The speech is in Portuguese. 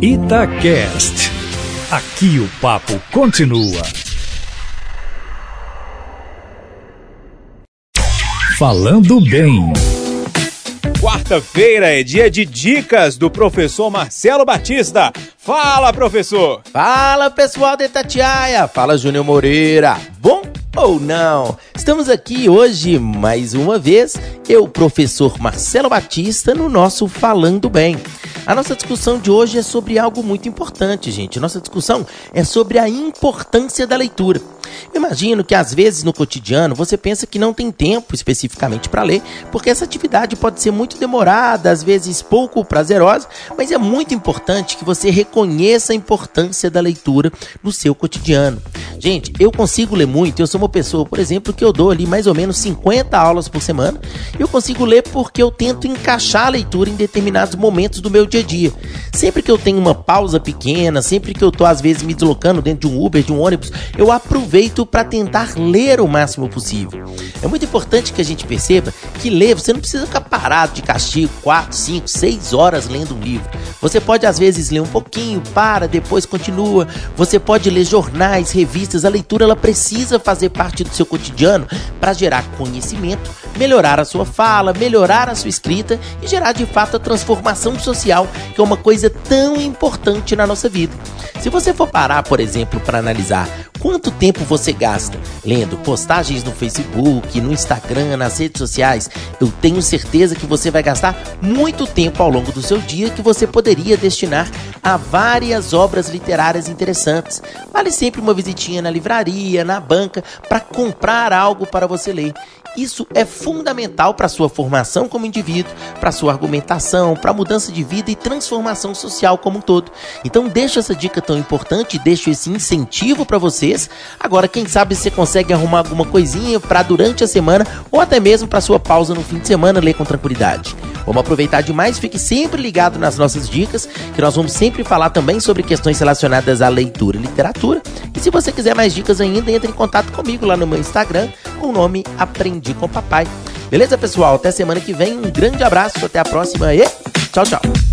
Itacast. Aqui o papo continua. Falando bem. Quarta-feira é dia de dicas do professor Marcelo Batista. Fala, professor! Fala, pessoal de Itatiaia! Fala, Júnior Moreira! Bom ou não? Estamos aqui hoje, mais uma vez, eu, professor Marcelo Batista, no nosso Falando Bem. A nossa discussão de hoje é sobre algo muito importante, gente. Nossa discussão é sobre a importância da leitura. Imagino que às vezes no cotidiano você pensa que não tem tempo especificamente para ler, porque essa atividade pode ser muito demorada, às vezes pouco prazerosa, mas é muito importante que você reconheça a importância da leitura no seu cotidiano. Gente, eu consigo ler muito, eu sou uma pessoa, por exemplo, que eu dou ali mais ou menos 50 aulas por semana. Eu consigo ler porque eu tento encaixar a leitura em determinados momentos do meu dia a dia. Sempre que eu tenho uma pausa pequena, sempre que eu tô às vezes me deslocando dentro de um Uber, de um ônibus, eu aproveito para tentar ler o máximo possível. É muito importante que a gente perceba que ler, você não precisa ficar parado de castigo 4, 5, 6 horas lendo um livro. Você pode às vezes ler um pouquinho, para, depois continua. Você pode ler jornais, revistas. A leitura ela precisa fazer parte do seu cotidiano para gerar conhecimento, melhorar a sua fala, melhorar a sua escrita e gerar de fato a transformação social, que é uma coisa tão importante na nossa vida. Se você for parar, por exemplo, para analisar quanto tempo você gasta lendo postagens no Facebook, no Instagram, nas redes sociais, eu tenho certeza que você vai gastar muito tempo ao longo do seu dia que você poderia destinar a várias obras literárias interessantes. Vale sempre uma visitinha na livraria, na banca, para comprar algo para você ler. Isso é fundamental para sua formação como indivíduo, para sua argumentação, para mudança de vida e transformação social como um todo. Então deixa essa dica tão importante, deixa esse incentivo para vocês. Agora, quem sabe você consegue arrumar alguma coisinha para durante a semana ou até mesmo para sua pausa no fim de semana ler com tranquilidade. Vamos aproveitar demais, fique sempre ligado nas nossas dicas, que nós vamos sempre falar também sobre questões relacionadas à leitura e literatura. E se você quiser mais dicas ainda, entre em contato comigo lá no meu Instagram com o nome Aprendi com Papai. Beleza, pessoal? Até semana que vem. Um grande abraço, até a próxima e tchau, tchau.